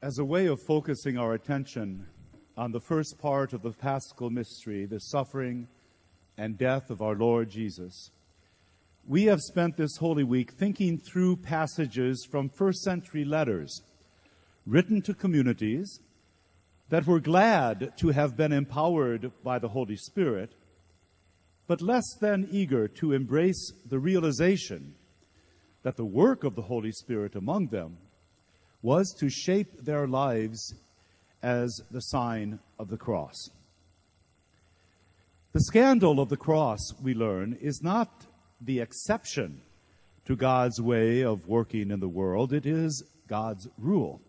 As a way of focusing our attention on the first part of the Paschal mystery, the suffering and death of our Lord Jesus, we have spent this Holy Week thinking through passages from first century letters written to communities that were glad to have been empowered by the Holy Spirit, but less than eager to embrace the realization that the work of the Holy Spirit among them was to shape their lives as the sign of the cross. The scandal of the cross, we learn, is not the exception to God's way of working in the world, it is God's rule.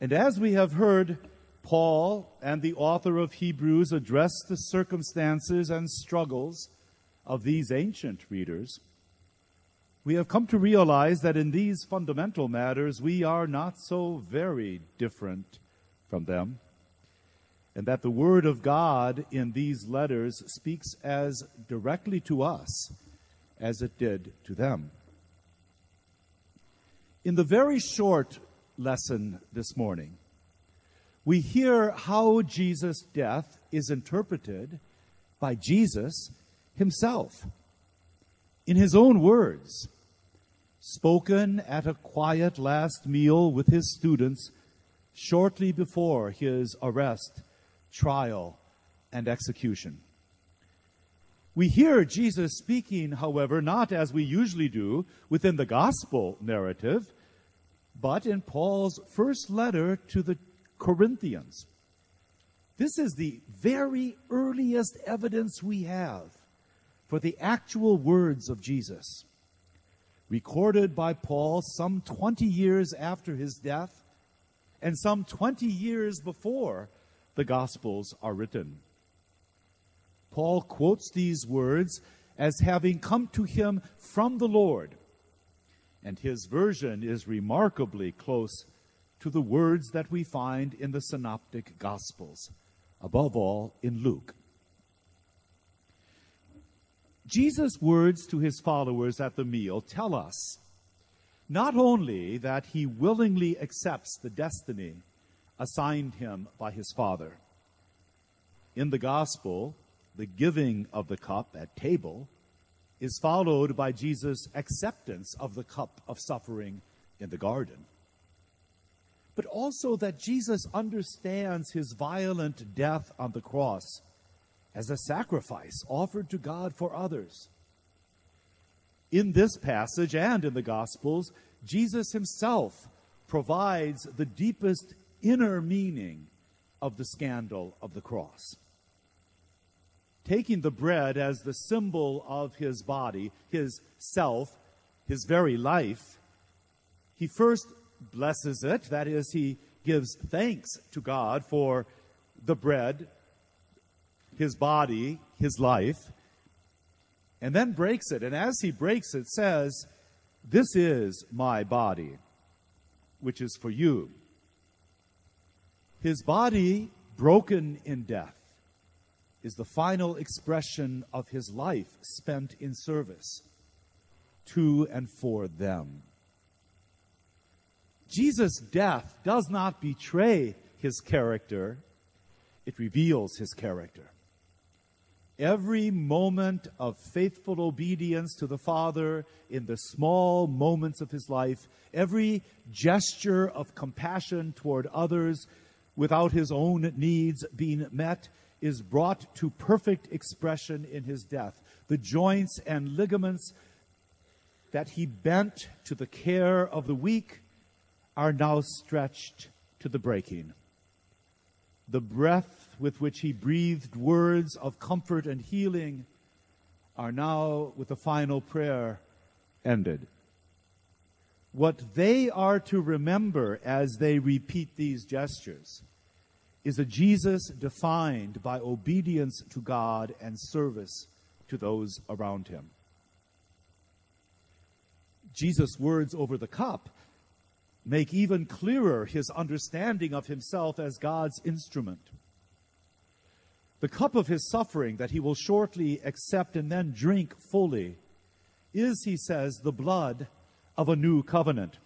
And as we have heard Paul and the author of Hebrews address the circumstances and struggles of these ancient readers, we have come to realize that in these fundamental matters we are not so very different from them, and that the Word of God in these letters speaks as directly to us as it did to them. In the very short lesson this morning, we hear how Jesus' death is interpreted by Jesus himself in his own words spoken at a quiet last meal with his students shortly before his arrest, trial, and execution. We hear Jesus speaking, however, not as we usually do within the gospel narrative, but in Paul's first letter to the Corinthians. This is the very earliest evidence we have for the actual words of Jesus recorded by Paul some 20 years after his death and some 20 years before the Gospels are written. Paul quotes these words as having come to him from the Lord, and his version is remarkably close to the words that we find in the Synoptic Gospels, above all in Luke. Jesus' words to his followers at the meal tell us not only that he willingly accepts the destiny assigned him by his Father. In the gospel, the giving of the cup at table is followed by Jesus' acceptance of the cup of suffering in the garden. But also that Jesus understands his violent death on the cross as a sacrifice offered to God for others. In this passage and in the Gospels, Jesus himself provides the deepest inner meaning of the scandal of the cross. Taking the bread as the symbol of his body, his self, his very life, he first blesses it, that is, he gives thanks to God for the bread his body, his life, and then breaks it. And as he breaks it, says, This is my body, which is for you. His body, broken in death, is the final expression of his life spent in service to and for them. Jesus' death does not betray his character, it reveals his character. Every moment of faithful obedience to the Father in the small moments of his life, every gesture of compassion toward others without his own needs being met, is brought to perfect expression in his death. The joints and ligaments that he bent to the care of the weak are now stretched to the breaking. The breath with which he breathed words of comfort and healing are now, with the final prayer, ended. What they are to remember as they repeat these gestures is a Jesus defined by obedience to God and service to those around him. Jesus' words over the cup make even clearer his understanding of himself as God's instrument the cup of his suffering that he will shortly accept and then drink fully is, he says, the blood of a new covenant.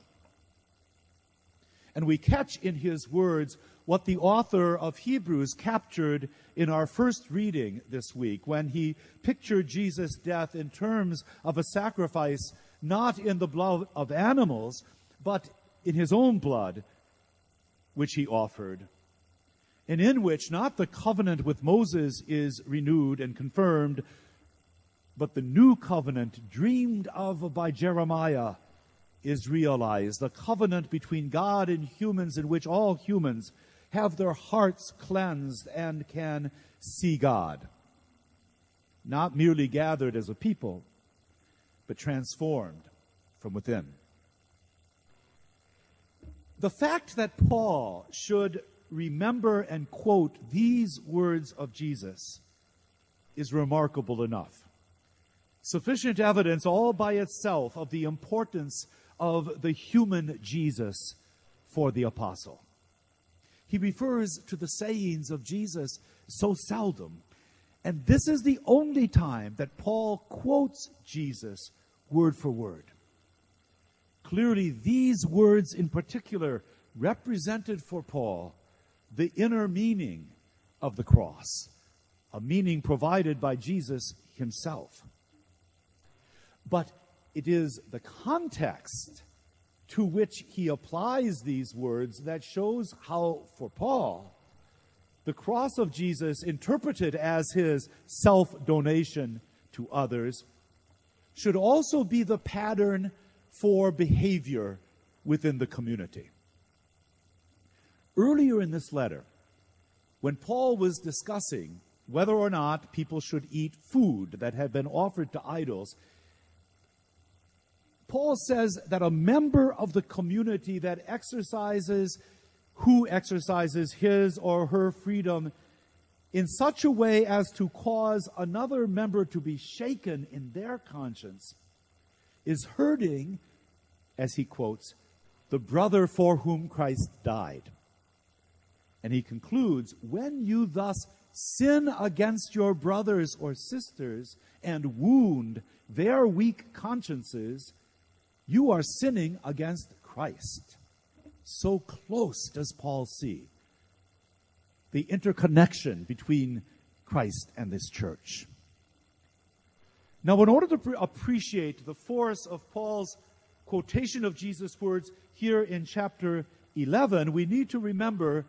And we catch in his words what the author of Hebrews captured in our first reading this week when he pictured Jesus' death in terms of a sacrifice not in the blood of animals, but in his own blood, which he offered, and in which not the covenant with Moses is renewed and confirmed, but the new covenant dreamed of by Jeremiah is realized, the covenant between God and humans in which all humans have their hearts cleansed and can see God. Not merely gathered as a people, but transformed from within. The fact that Paul should remember and quote these words of Jesus is remarkable enough. Sufficient evidence all by itself of the importance of the human Jesus for the apostle. He refers to the sayings of Jesus so seldom. And this is the only time that Paul quotes Jesus word for word. Clearly, these words in particular represented for Paul the inner meaning of the cross, a meaning provided by Jesus himself. But it is the context to which he applies these words that shows how, for Paul, the cross of Jesus, interpreted as his self donation to others, should also be the pattern for behavior within the community. Earlier in this letter, when Paul was discussing whether or not people should eat food that had been offered to idols, Paul says that a member of the community that exercises, who exercises his or her freedom in such a way as to cause another member to be shaken in their conscience is hurting, as he quotes, the brother for whom Christ died. And he concludes, when you thus sin against your brothers or sisters and wound their weak consciences, you are sinning against Christ. So close does Paul see the interconnection between Christ and this church. Now, in order to pre- appreciate the force of Paul's quotation of Jesus' words here in chapter 11, we need to remember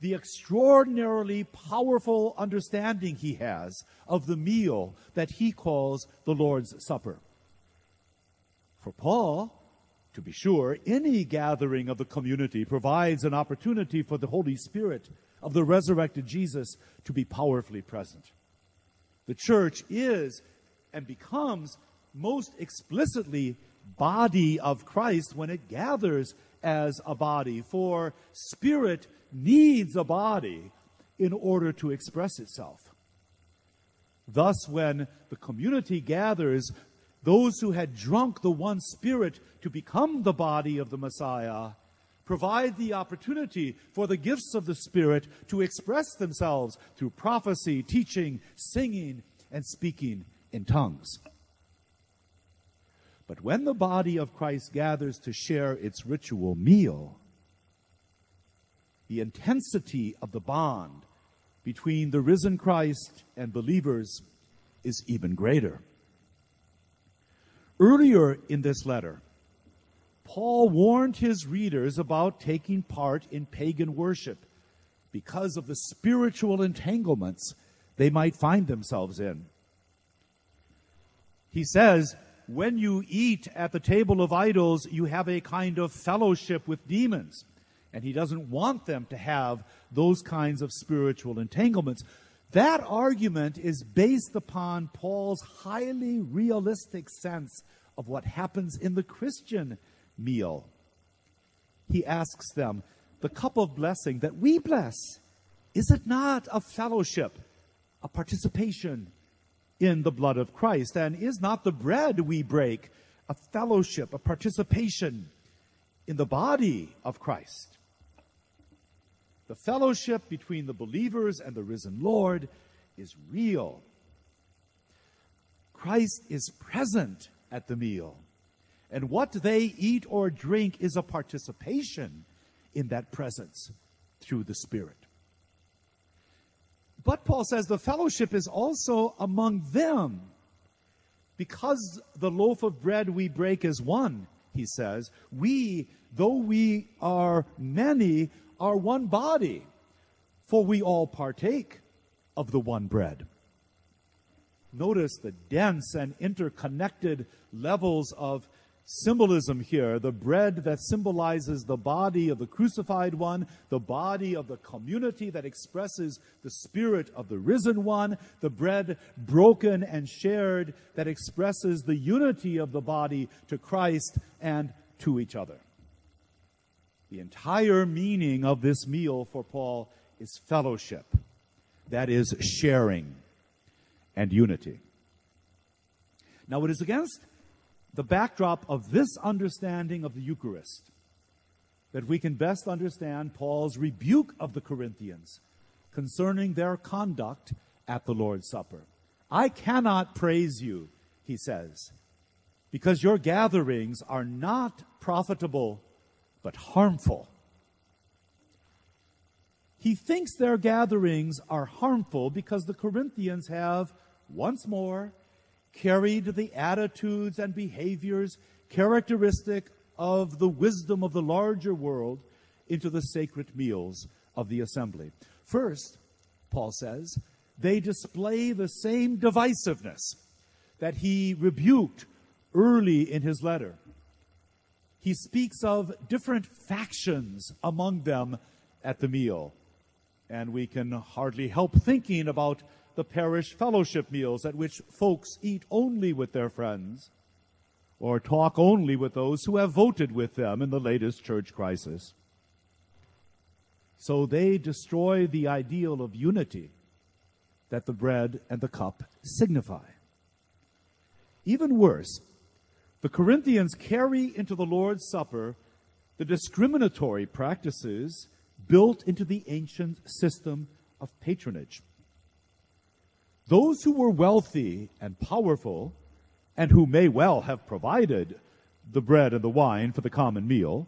the extraordinarily powerful understanding he has of the meal that he calls the Lord's Supper. For Paul, to be sure, any gathering of the community provides an opportunity for the Holy Spirit of the resurrected Jesus to be powerfully present. The church is and becomes most explicitly body of Christ when it gathers as a body, for spirit needs a body in order to express itself. Thus, when the community gathers, those who had drunk the one Spirit to become the body of the Messiah provide the opportunity for the gifts of the Spirit to express themselves through prophecy, teaching, singing, and speaking in tongues. But when the body of Christ gathers to share its ritual meal, the intensity of the bond between the risen Christ and believers is even greater. Earlier in this letter, Paul warned his readers about taking part in pagan worship because of the spiritual entanglements they might find themselves in. He says, when you eat at the table of idols, you have a kind of fellowship with demons. And he doesn't want them to have those kinds of spiritual entanglements. That argument is based upon Paul's highly realistic sense of what happens in the Christian meal. He asks them, The cup of blessing that we bless, is it not a fellowship, a participation in the blood of Christ? And is not the bread we break a fellowship, a participation in the body of Christ? The fellowship between the believers and the risen Lord is real. Christ is present at the meal. And what they eat or drink is a participation in that presence through the Spirit. But Paul says the fellowship is also among them. Because the loaf of bread we break is one, he says, we, though we are many, are one body, for we all partake of the one bread. Notice the dense and interconnected levels of symbolism here the bread that symbolizes the body of the crucified one, the body of the community that expresses the spirit of the risen one, the bread broken and shared that expresses the unity of the body to Christ and to each other. The entire meaning of this meal for Paul is fellowship, that is, sharing and unity. Now, it is against the backdrop of this understanding of the Eucharist that we can best understand Paul's rebuke of the Corinthians concerning their conduct at the Lord's Supper. I cannot praise you, he says, because your gatherings are not profitable, but harmful. He thinks their gatherings are harmful because the Corinthians have, once more, carried the attitudes and behaviors characteristic of the wisdom of the larger world into the sacred meals of the assembly. First, Paul says, they display the same divisiveness that he rebuked early in his letter. He speaks of different factions among them at the meal. And we can hardly help thinking about the parish fellowship meals at which folks eat only with their friends or talk only with those who have voted with them in the latest church crisis. So they destroy the ideal of unity that the bread and the cup signify. Even worse, the Corinthians carry into the Lord's Supper the discriminatory practices built into the ancient system of patronage. Those who were wealthy and powerful, and who may well have provided the bread and the wine for the common meal,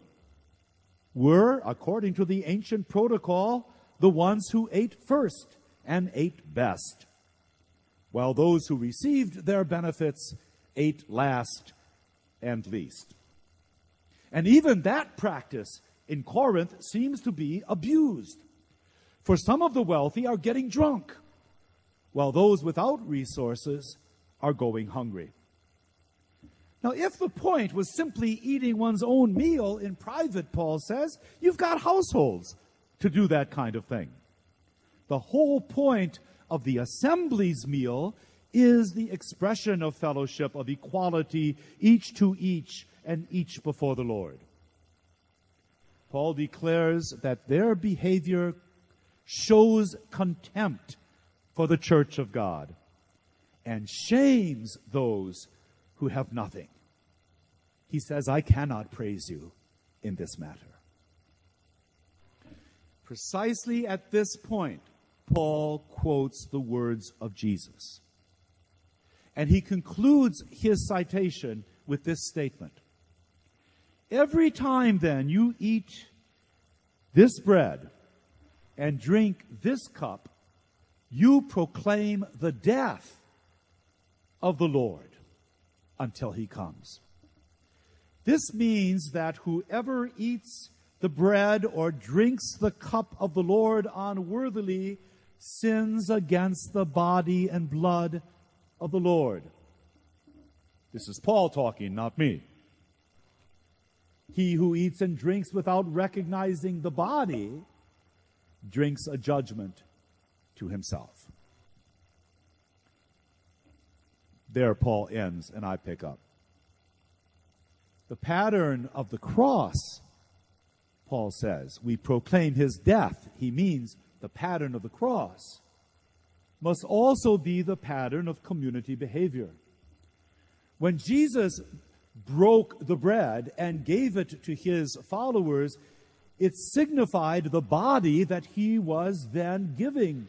were, according to the ancient protocol, the ones who ate first and ate best, while those who received their benefits ate last and least. And even that practice in Corinth seems to be abused. For some of the wealthy are getting drunk while those without resources are going hungry. Now, if the point was simply eating one's own meal in private, Paul says, you've got households to do that kind of thing. The whole point of the assembly's meal is the expression of fellowship, of equality, each to each and each before the Lord. Paul declares that their behavior shows contempt for the church of God and shames those who have nothing. He says, I cannot praise you in this matter. Precisely at this point, Paul quotes the words of Jesus. And he concludes his citation with this statement Every time then you eat this bread and drink this cup, you proclaim the death of the Lord until he comes. This means that whoever eats the bread or drinks the cup of the Lord unworthily sins against the body and blood of the Lord. This is Paul talking, not me. He who eats and drinks without recognizing the body drinks a judgment to himself. There, Paul ends, and I pick up. The pattern of the cross, Paul says, we proclaim his death. He means the pattern of the cross, must also be the pattern of community behavior. When Jesus broke the bread and gave it to his followers, it signified the body that he was then giving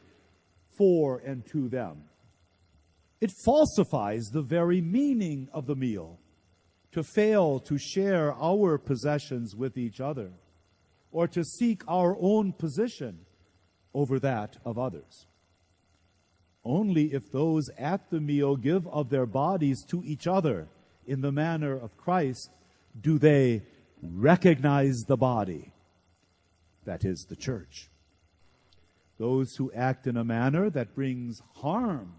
for and to them. It falsifies the very meaning of the meal to fail to share our possessions with each other or to seek our own position over that of others. Only if those at the meal give of their bodies to each other in the manner of Christ do they recognize the body, that is, the church. Those who act in a manner that brings harm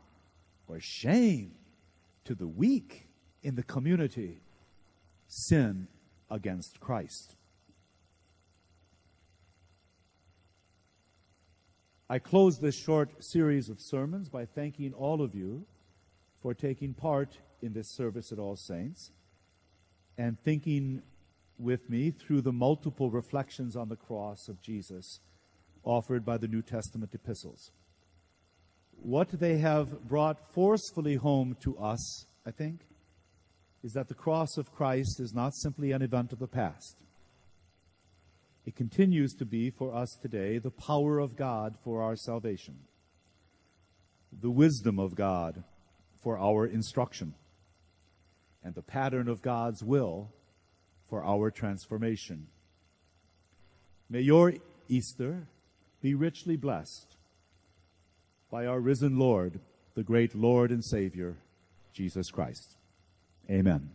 or shame to the weak in the community sin against Christ. I close this short series of sermons by thanking all of you for taking part in this service at All Saints and thinking with me through the multiple reflections on the cross of Jesus offered by the New Testament epistles. What they have brought forcefully home to us, I think, is that the cross of Christ is not simply an event of the past. It continues to be for us today the power of God for our salvation, the wisdom of God for our instruction, and the pattern of God's will for our transformation. May your Easter be richly blessed by our risen Lord, the great Lord and Savior, Jesus Christ. Amen.